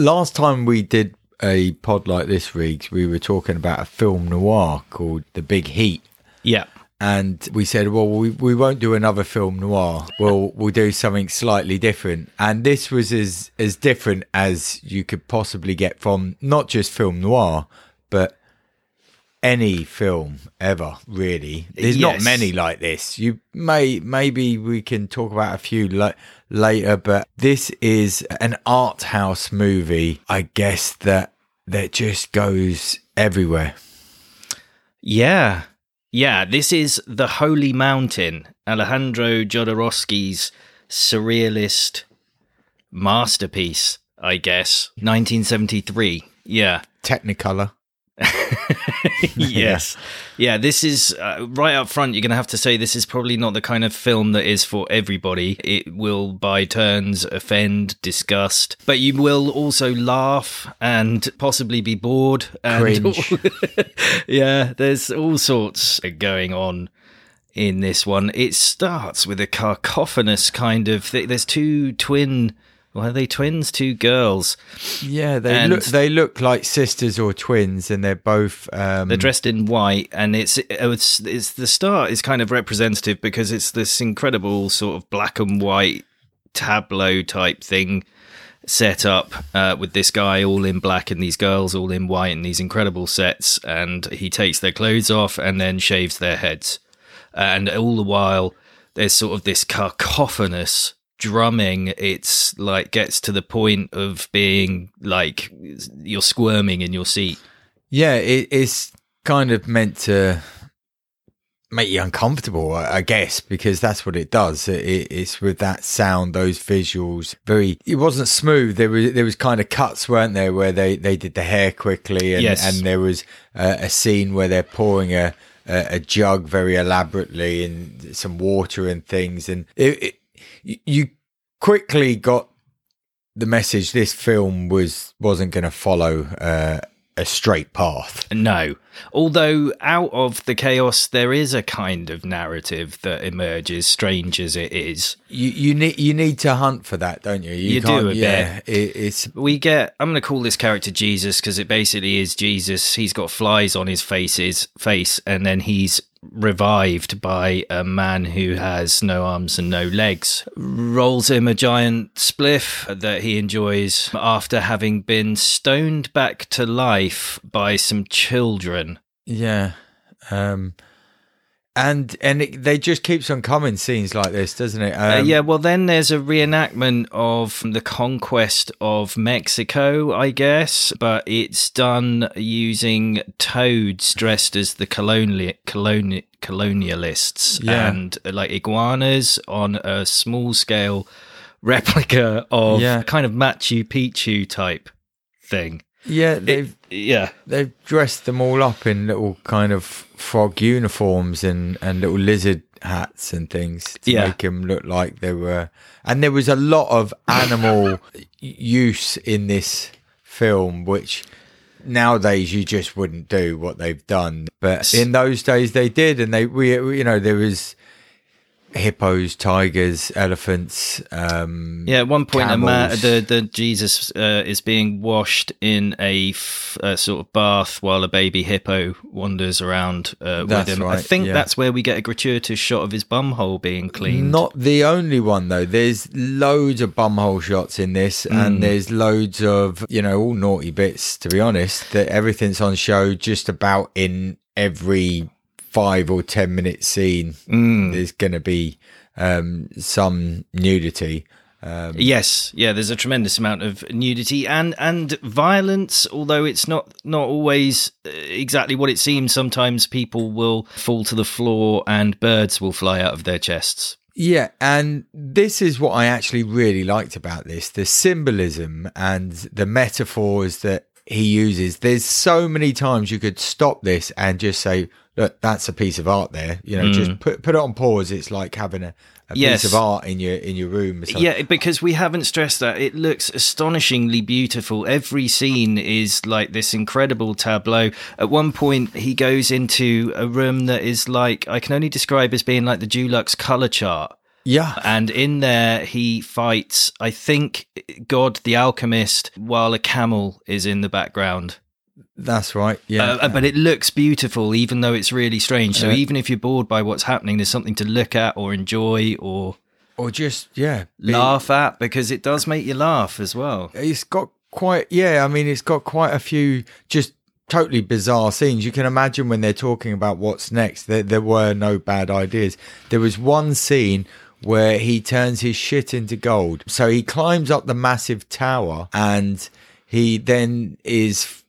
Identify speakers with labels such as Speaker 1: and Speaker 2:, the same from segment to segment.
Speaker 1: last time we did a pod like this, Riggs, we were talking about a film noir called The Big Heat.
Speaker 2: Yeah.
Speaker 1: And we said, well, we, we won't do another film noir. We'll we'll do something slightly different. And this was as as different as you could possibly get from not just film noir, but any film ever. Really, there's not many like this. You may maybe we can talk about a few la- later, but this is an art house movie. I guess that that just goes everywhere.
Speaker 2: Yeah. Yeah, this is The Holy Mountain, Alejandro Jodorowsky's surrealist masterpiece, I guess. 1973. Yeah.
Speaker 1: Technicolor.
Speaker 2: yes. Yeah, this is uh, right up front. You're going to have to say this is probably not the kind of film that is for everybody. It will, by turns, offend, disgust, but you will also laugh and possibly be bored. And
Speaker 1: Cringe.
Speaker 2: yeah, there's all sorts going on in this one. It starts with a cacophonous kind of. Th- there's two twin. Are they twins? Two girls.
Speaker 1: Yeah, they
Speaker 2: And-
Speaker 1: look they look like sisters or twins, and they're both. Um,
Speaker 2: They're dressed in white, and it's it's it's the start is kind of representative because it's this incredible sort of black and white tableau type thing set up uh, with this guy all in black and these girls all in white and these incredible sets, and he takes their clothes off and then shaves their heads, and all the while there's sort of this cacophonous drumming it's like gets to the point of being like you're squirming in your seat
Speaker 1: Yeah, it, it's kind of meant to make you uncomfortable, I I guess, because that's what it does. It, it, it's with that sound, those visuals. Very, it wasn't smooth. There was there was kind of cuts, weren't there, where they they did the hair quickly, and
Speaker 2: Yes.
Speaker 1: and there was uh, a scene where they're pouring a, a a jug very elaborately and some water and things, and it, it you- quickly got the message this film was wasn't going to follow uh, a straight path.
Speaker 2: No. Although out of the chaos there is a kind of narrative that emerges, strange as it is.
Speaker 1: You you need you need to hunt for that, don't you?
Speaker 2: You do a
Speaker 1: yeah. It, it's
Speaker 2: We get I'm going to call this character Jesus because it basically is Jesus. He's got flies on his face's face and then he's revived by a man who has no arms and no legs. Rolls him a giant spliff that he enjoys after having been stoned back to life by some children.
Speaker 1: Yeah, um, and and it, they just keeps on coming scenes like this, doesn't it? Um,
Speaker 2: Uh, yeah, well, then there's a reenactment of the conquest of Mexico, I guess, but it's done using toads dressed as the colonial, coloni- colonialists
Speaker 1: Yeah.
Speaker 2: and uh, like iguanas on a small scale replica of
Speaker 1: Yeah.
Speaker 2: kind of Machu Picchu type thing.
Speaker 1: Yeah. They've
Speaker 2: Yeah.
Speaker 1: they've dressed them all up in little kind of frog uniforms and and little lizard hats and things to
Speaker 2: Yeah.
Speaker 1: make them look like they were. And there was a lot of animal use in this film, which nowadays you just wouldn't do what they've done. But in those days they did, and they we you know there was hippos, tigers, elephants. Um,
Speaker 2: Yeah, at one point, ma- the the Jesus uh, is being washed in a, f- a sort of bath while a baby hippo wanders around uh, with him. I think
Speaker 1: yeah.
Speaker 2: that's where we get a gratuitous shot of his bumhole being cleaned.
Speaker 1: Not the only one though. There's loads of bumhole shots in this,
Speaker 2: Mm.
Speaker 1: and there's loads of you know all naughty bits. To be honest, that everything's on show just about in every five or ten minute scene.
Speaker 2: Mm.
Speaker 1: There's going to be um, some nudity. Um,
Speaker 2: Yes, yeah. There's a tremendous amount of nudity and and violence. Although it's not not always uh, exactly what it seems. Sometimes people will fall to the floor and birds will fly out of their chests.
Speaker 1: Yeah, and this is what I actually really liked about this the symbolism and the metaphors that he uses. There's so many times you could stop this and just say, Look, that's a piece of art there. You know, just put put it on pause. It's like having a, a
Speaker 2: Mm. Yes.
Speaker 1: piece of art in your in your room. or.
Speaker 2: Yeah, because we haven't stressed that. It looks astonishingly beautiful. Every scene is like this incredible tableau. At one point, he goes into a room that is like, I can only describe as being like the Dulux color chart.
Speaker 1: Yeah.
Speaker 2: And in there, he fights, I think, God the alchemist, while a camel is in the background.
Speaker 1: That's right. Yeah.
Speaker 2: Uh, but it looks beautiful, even though it's really strange. So
Speaker 1: Yeah.
Speaker 2: even if you're bored by what's happening, there's something to look at or enjoy or
Speaker 1: or just, yeah. be-
Speaker 2: laugh at because it does make you laugh as well.
Speaker 1: It's got quite, yeah. I mean, it's got quite a few just totally bizarre scenes. You can imagine when they're talking about what's next, there, there were no bad ideas. There was one scene where he turns his shit into gold. So he climbs up the massive tower and he then is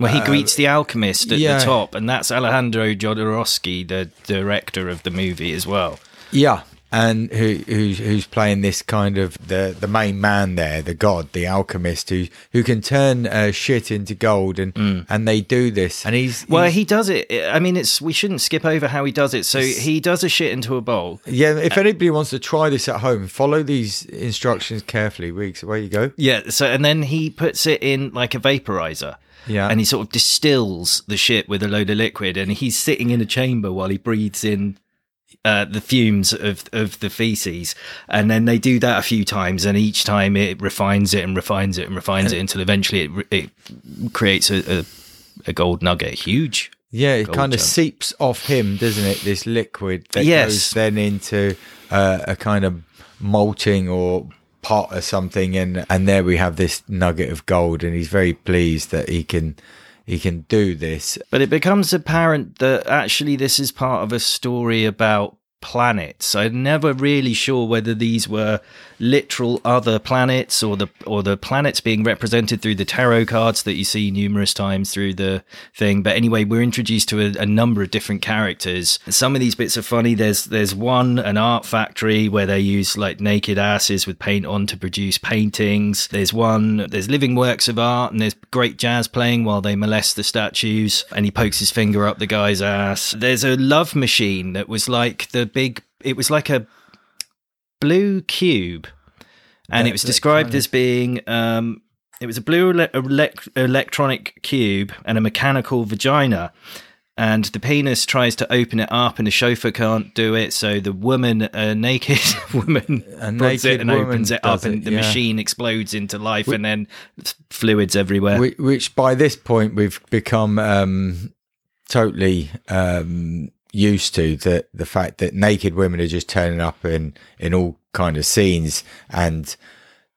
Speaker 2: Well, he uh, greets the alchemist at
Speaker 1: yeah.
Speaker 2: the top, and that's Alejandro Jodorowsky, the director of the movie as well.
Speaker 1: Yeah, and who who's who's playing this kind of the the main man there, the god, the alchemist, who who can turn uh, shit into gold, and and they do this, and he's,
Speaker 2: Well,
Speaker 1: he's-
Speaker 2: he does it. I mean, it's we shouldn't skip over how he does it. So he does a shit into a bowl.
Speaker 1: yeah. If anybody wants to try this at home, follow these instructions carefully. Weeks, away you go.
Speaker 2: Yeah. So and then he puts it in like a vaporizer.
Speaker 1: Yeah.
Speaker 2: And he sort of distills the shit with a load of liquid, and he's sitting in a chamber while he breathes in uh, the fumes of of the feces, and then they do that a few times, and each time it refines it and refines it and refines it until eventually it it creates a, a, a gold nugget, huge.
Speaker 1: Yeah, it kind of seeps off him, doesn't it? This liquid that
Speaker 2: Yes.
Speaker 1: goes then into uh, a kind of molting or pot or something, and and there we have this nugget of gold, and he's very pleased that he can he can do this.
Speaker 2: But it becomes apparent that actually this is part of a story about planets. I'm never really sure whether these were literal other planets or the or the planets being represented through the tarot cards that you see numerous times through the thing. But anyway, we're introduced to a, a number of different characters. Some of these bits are funny. There's there's one an art factory where they use like naked asses with paint on to produce paintings. There's one there's living works of art and there's great jazz playing while they molest the statues and he pokes his finger up the guy's ass. There's a love machine that was like the big it was like a blue cube. And it was described as being um it was a blue ele- elec- electronic cube and a mechanical vagina. And the penis tries to open it up and the chauffeur can't do it. So the woman a naked woman
Speaker 1: A naked
Speaker 2: it and
Speaker 1: woman
Speaker 2: opens it up
Speaker 1: does
Speaker 2: and the
Speaker 1: yeah.
Speaker 2: machine explodes into life and then fluids everywhere.
Speaker 1: which by this point we've become um, totally um, used to the the fact that naked women are just turning up in in all kind of scenes and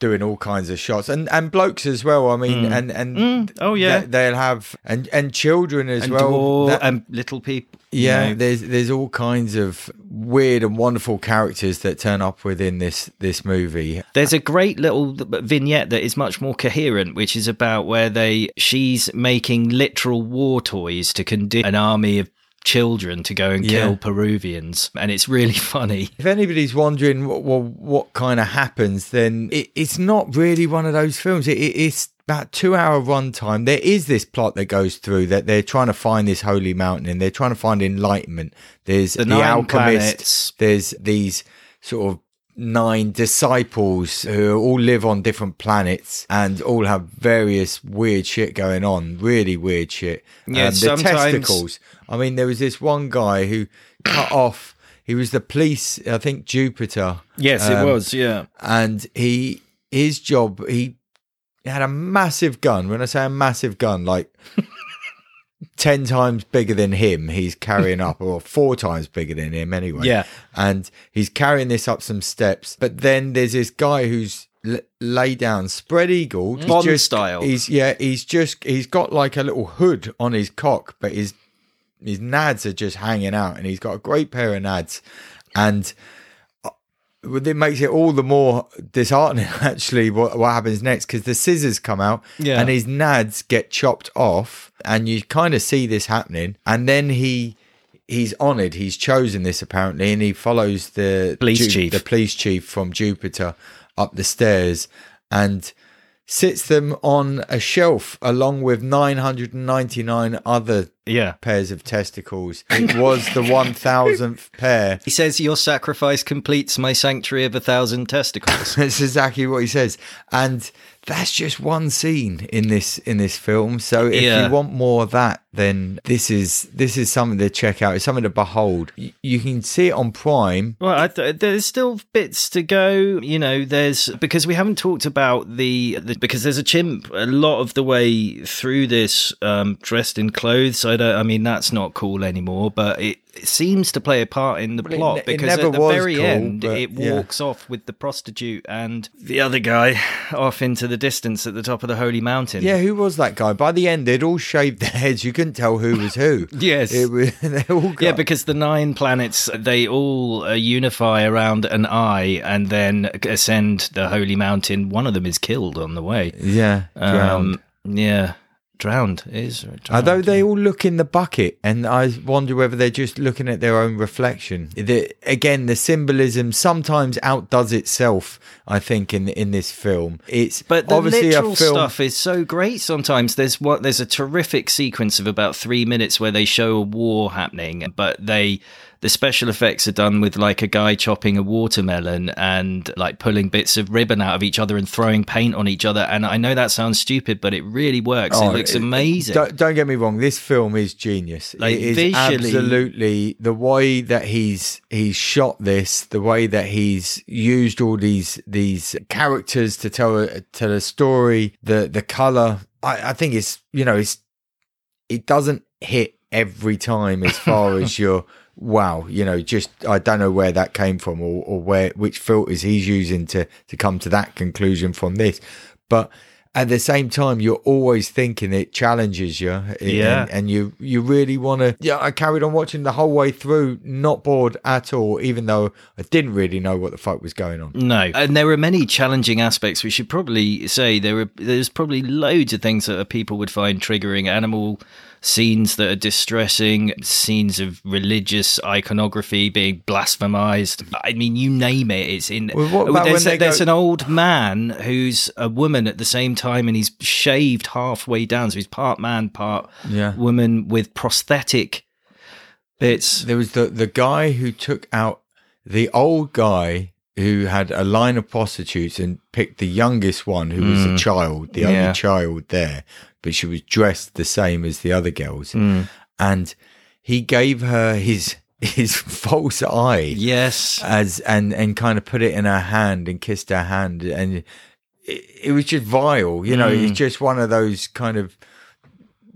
Speaker 1: doing all kinds of shots and and blokes as well. I mean, mm. and and mm.
Speaker 2: Oh, yeah.
Speaker 1: they, they'll have and and children as
Speaker 2: and
Speaker 1: well. That-
Speaker 2: and little people
Speaker 1: yeah,
Speaker 2: know.
Speaker 1: there's there's all kinds of weird and wonderful characters that turn up within this this movie.
Speaker 2: There's a great little vignette that is much more coherent, which is about where they she's making literal war toys to condition an army of children to go and
Speaker 1: Yeah.
Speaker 2: kill Peruvians, and it's really funny.
Speaker 1: If anybody's wondering what well, what kind of happens, then it, it's not really one of those films. It, it, it's about two hour runtime. There is this plot that goes through that they're trying to find this holy mountain and they're trying to find enlightenment. There's the, alchemist.
Speaker 2: planets.
Speaker 1: There's these sort of nine disciples who all live on different planets and all have various weird shit going on. Really weird shit.
Speaker 2: Yeah,
Speaker 1: Um, the
Speaker 2: sometimes-
Speaker 1: testicles. I mean, there was this one guy who cut off. He was the police, I think Jupiter,
Speaker 2: Yes,
Speaker 1: Um,
Speaker 2: it was. Yeah,
Speaker 1: and he his job he had a massive gun. When I say a massive gun, like ten times bigger than him, he's carrying up, or four times bigger than him anyway.
Speaker 2: Yeah.
Speaker 1: and he's carrying this up some steps. But then there's this guy who's l- lay down, spread eagle He's
Speaker 2: Bond
Speaker 1: just-
Speaker 2: style.
Speaker 1: He's yeah, he's just he's got like a little hood on his cock, but his his nads are just hanging out, and he's got a great pair of nads, and it makes it all the more disheartening actually what, what happens next because the scissors come out
Speaker 2: Yeah.
Speaker 1: and his nads get chopped off and you kind of see this happening and then he he's honored he's chosen this apparently and he follows the
Speaker 2: Police chief.
Speaker 1: the police chief from jupiter up the stairs and sits them on a shelf along with 999 other
Speaker 2: yeah.
Speaker 1: pairs of testicles it was the 1000th pair
Speaker 2: He says, "Your sacrifice completes my sanctuary of a thousand testicles."
Speaker 1: That's exactly what he says. And that's just one scene in this in this film. So if
Speaker 2: Yeah.
Speaker 1: you want more of that, then this is this is something to check out. It's something to behold. Y- You can see it on Prime.
Speaker 2: Well, I th- there's still bits to go. You know, there's because we haven't talked about the, the because there's a chimp a lot of the way through this, um, dressed in clothes. I don't. I mean, that's not cool anymore. But it seems to play a part in the
Speaker 1: Well,
Speaker 2: plot
Speaker 1: it
Speaker 2: because
Speaker 1: never
Speaker 2: at the very
Speaker 1: cool,
Speaker 2: end,
Speaker 1: but
Speaker 2: it
Speaker 1: yeah.
Speaker 2: walks off with the prostitute and the other guy off into the distance at the top of the holy mountain.
Speaker 1: Yeah, who was that guy? By the end, they'd all shaved their heads. You couldn't tell who was who.
Speaker 2: Yes.
Speaker 1: it was, they all got,
Speaker 2: Yeah, because the nine planets they all uh, unify around an eye and then ascend the holy mountain. One of them is killed on the way.
Speaker 1: yeah.
Speaker 2: Um, yeah, drowned it is. Drowned.
Speaker 1: Although they all look in the bucket, and I wonder whether they're just looking at their own reflection. The, again, the symbolism sometimes outdoes itself. I think in in this film, it's
Speaker 2: But the
Speaker 1: obviously
Speaker 2: literal
Speaker 1: film.
Speaker 2: stuff is so great. Sometimes there's what there's a terrific sequence of about three minutes where they show a war happening, but they the special effects are done with like a guy chopping a watermelon and like pulling bits of ribbon out of each other and throwing paint on each other. And I know that sounds stupid, but it really works.
Speaker 1: Oh,
Speaker 2: it looks
Speaker 1: it-
Speaker 2: amazing.
Speaker 1: Don't, don't get me wrong. This film is genius.
Speaker 2: Like,
Speaker 1: it is
Speaker 2: visually-
Speaker 1: absolutely the way that he's he's shot this, the way that he's used all these these characters to tell a tell a story. The the color, I, I think it's you know it's it doesn't hit every time as far as your wow you know just i don't know where that came from or, or where which filters he's using to to come to that conclusion from this but at the same time you're always thinking it challenges you and,
Speaker 2: Yeah.
Speaker 1: and you you really want to yeah i carried on watching the whole way through not bored at all even though i didn't really know what the fuck was going on
Speaker 2: No, and there are many challenging aspects. We should probably say there are. There's probably loads of things that people would find triggering. Animal scenes that are distressing, scenes of religious iconography being blasphemized. I mean, you name it. It's in.
Speaker 1: Well, what about
Speaker 2: there's
Speaker 1: when they
Speaker 2: there's
Speaker 1: go-
Speaker 2: an old man who's a woman at the same time, and he's shaved halfway down, so he's part man, part
Speaker 1: Yeah.
Speaker 2: woman with prosthetic bits.
Speaker 1: There was the the guy who took out the old guy who had a line of prostitutes and picked the youngest one who was a child, the
Speaker 2: Mm. Yeah.
Speaker 1: only child there, but she was dressed the same as the other girls,
Speaker 2: Mm.
Speaker 1: and he gave her his his false eye
Speaker 2: Yes.
Speaker 1: as and and kind of put it in her hand and kissed her hand and it, it was just vile you know
Speaker 2: Mm.
Speaker 1: it's just one of those kind of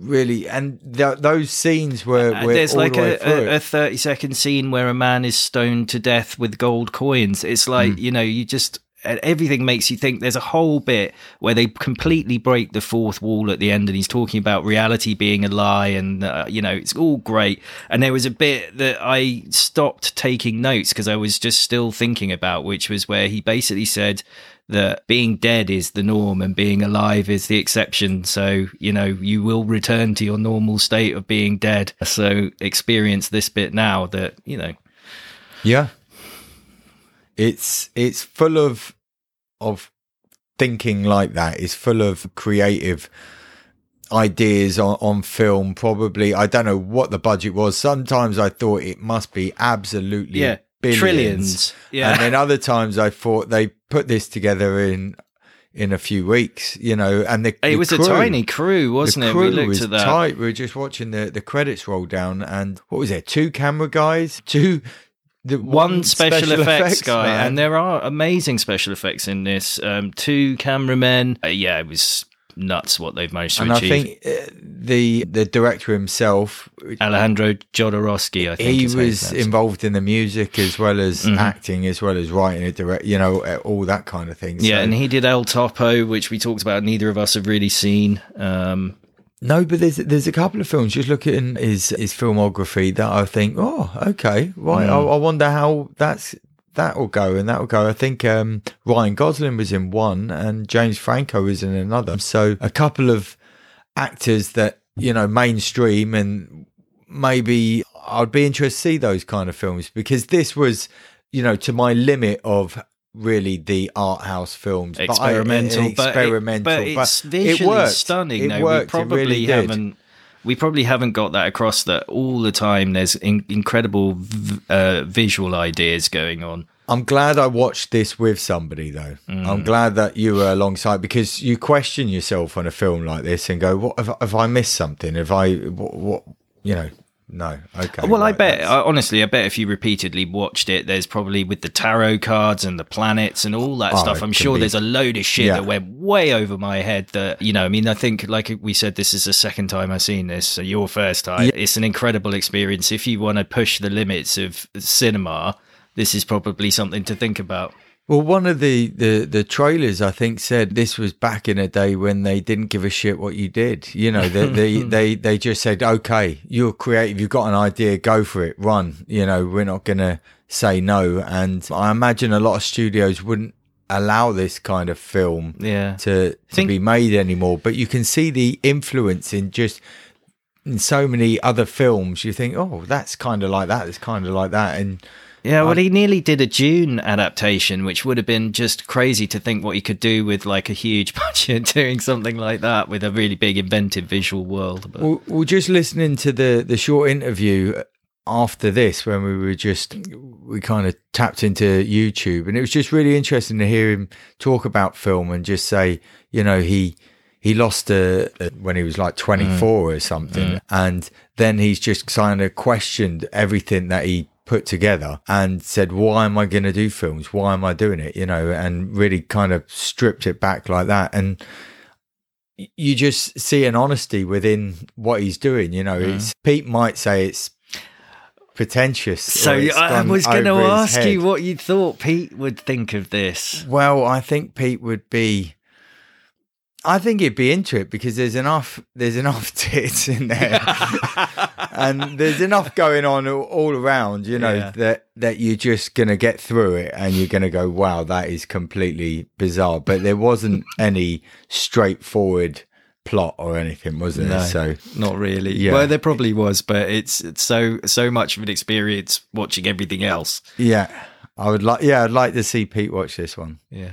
Speaker 1: really and th- those scenes were,
Speaker 2: Uh,
Speaker 1: were
Speaker 2: There's like
Speaker 1: the
Speaker 2: a, a, a 30 second scene where a man is stoned to death with gold coins. It's like,
Speaker 1: Hmm.
Speaker 2: you know, you just, everything makes you think there's a whole bit where they completely break the fourth wall at the end and he's talking about reality being a lie and, uh, you know, it's all great. And there was a bit that I stopped taking notes because I was just still thinking about, which was where he basically said, that being dead is the norm and being alive is the exception. So, you know, you will return to your normal state of being dead. So experience this bit now that, you know,
Speaker 1: yeah. It's it's full of of thinking like that. It's full of creative ideas on, on film probably. I don't know what the budget was. Sometimes i thought it must be absolutely
Speaker 2: yeah,
Speaker 1: billions.
Speaker 2: trillions. Yeah.
Speaker 1: And then other times I thought they put this together in in a few weeks, you know, and the
Speaker 2: it
Speaker 1: the
Speaker 2: was
Speaker 1: crew,
Speaker 2: a tiny crew, wasn't
Speaker 1: the
Speaker 2: it?
Speaker 1: crew
Speaker 2: We looked
Speaker 1: was
Speaker 2: at that.
Speaker 1: tight. We were just watching the, the credits roll down, and what was it? Two camera guys, two the
Speaker 2: one special, effects, guy,
Speaker 1: man.
Speaker 2: and there are amazing special effects in this. Um, two cameramen. Uh, yeah, it was nuts what they've managed to
Speaker 1: and I think uh, the the director himself,
Speaker 2: Alejandro Jodorowsky, I think
Speaker 1: he was involved in the music as well as
Speaker 2: Mhm.
Speaker 1: acting, as well as writing it, direct, you know, uh, all that kind of thing.
Speaker 2: Yeah,
Speaker 1: So-
Speaker 2: and he did El Topo, which we talked about. Neither of us have really seen. Um,
Speaker 1: No, but there's there's a couple of films. Just looking at his his filmography that I think, oh, okay, right. I, I wonder how that's that will go and that will go. I think um, Ryan Gosling was in one and James Franco was in another. So a couple of actors that you know mainstream and maybe I'd be interested to see those kind of films because this was you know to my limit of really the art house films But I-
Speaker 2: experimental, but,
Speaker 1: experimental
Speaker 2: it, but it's
Speaker 1: it
Speaker 2: visually
Speaker 1: worked.
Speaker 2: stunning.
Speaker 1: It
Speaker 2: though.
Speaker 1: worked.
Speaker 2: We
Speaker 1: It
Speaker 2: probably
Speaker 1: really did.
Speaker 2: We probably haven't got that across that all the time. There's in, incredible v- uh, visual ideas going on.
Speaker 1: I'm glad I watched this with somebody though. I'm glad that you were alongside because you question yourself on a film like this and go, "What have, have I missed something? Have I what, what you know?" No, okay.
Speaker 2: Well, I bet,
Speaker 1: that's-
Speaker 2: honestly, I bet if you repeatedly watched it, there's probably with the tarot cards and the planets and all that
Speaker 1: Oh,
Speaker 2: stuff. I'm sure
Speaker 1: be-
Speaker 2: there's a load of shit
Speaker 1: Yeah.
Speaker 2: that went way over my head that, you know, I mean, I think, like we said, this is the second time I've seen this. So your first time. It's an incredible experience. If you want to push the limits of cinema, this is probably something to think about.
Speaker 1: Well, one of the, the, the trailers, I think, said this was back in a day when they didn't give a shit what you did. You know, they, they, they, they just said, okay, you're creative, you've got an idea, go for it, run. You know, we're not going to say no. And I imagine a lot of studios wouldn't allow this kind of film
Speaker 2: Yeah.
Speaker 1: to, to
Speaker 2: Think-
Speaker 1: be made anymore. But you can see the influence in just in so many other films. You think, oh, that's kind of like that. It's kind of like that. And
Speaker 2: Yeah, well, he nearly did a Dune adaptation, which would have been just crazy to think what he could do with like a huge budget doing something like that with a really big inventive visual world. But
Speaker 1: Well, well, just listening to the the short interview after this, when we were just we kind of tapped into YouTube, and it was just really interesting to hear him talk about film and just say, you know, he he lost a, a when he was like twenty four mm. or something, mm. and then he's just kind of questioned everything that he put together and said why am i going to do films why am i doing it you know and really kind of stripped it back like that and you just see an honesty within what he's doing. You know, it's mm. Pete might say it's pretentious.
Speaker 2: so I was going to ask you what you thought Pete would think of this.
Speaker 1: Well, I think Pete would be. I think he'd be into it because there's enough there's enough tits in there, and there's enough going on all, all around. You know
Speaker 2: Yeah.
Speaker 1: that that you're just gonna get through it, and you're gonna go, "Wow, that is completely bizarre." But there wasn't any straightforward plot or anything, was there?
Speaker 2: No.
Speaker 1: So
Speaker 2: Not really.
Speaker 1: Yeah.
Speaker 2: Well, there probably was, but it's, it's so so much of an experience watching everything else.
Speaker 1: yeah, I would like. Yeah, I'd like to see Pete watch this one.
Speaker 2: Yeah.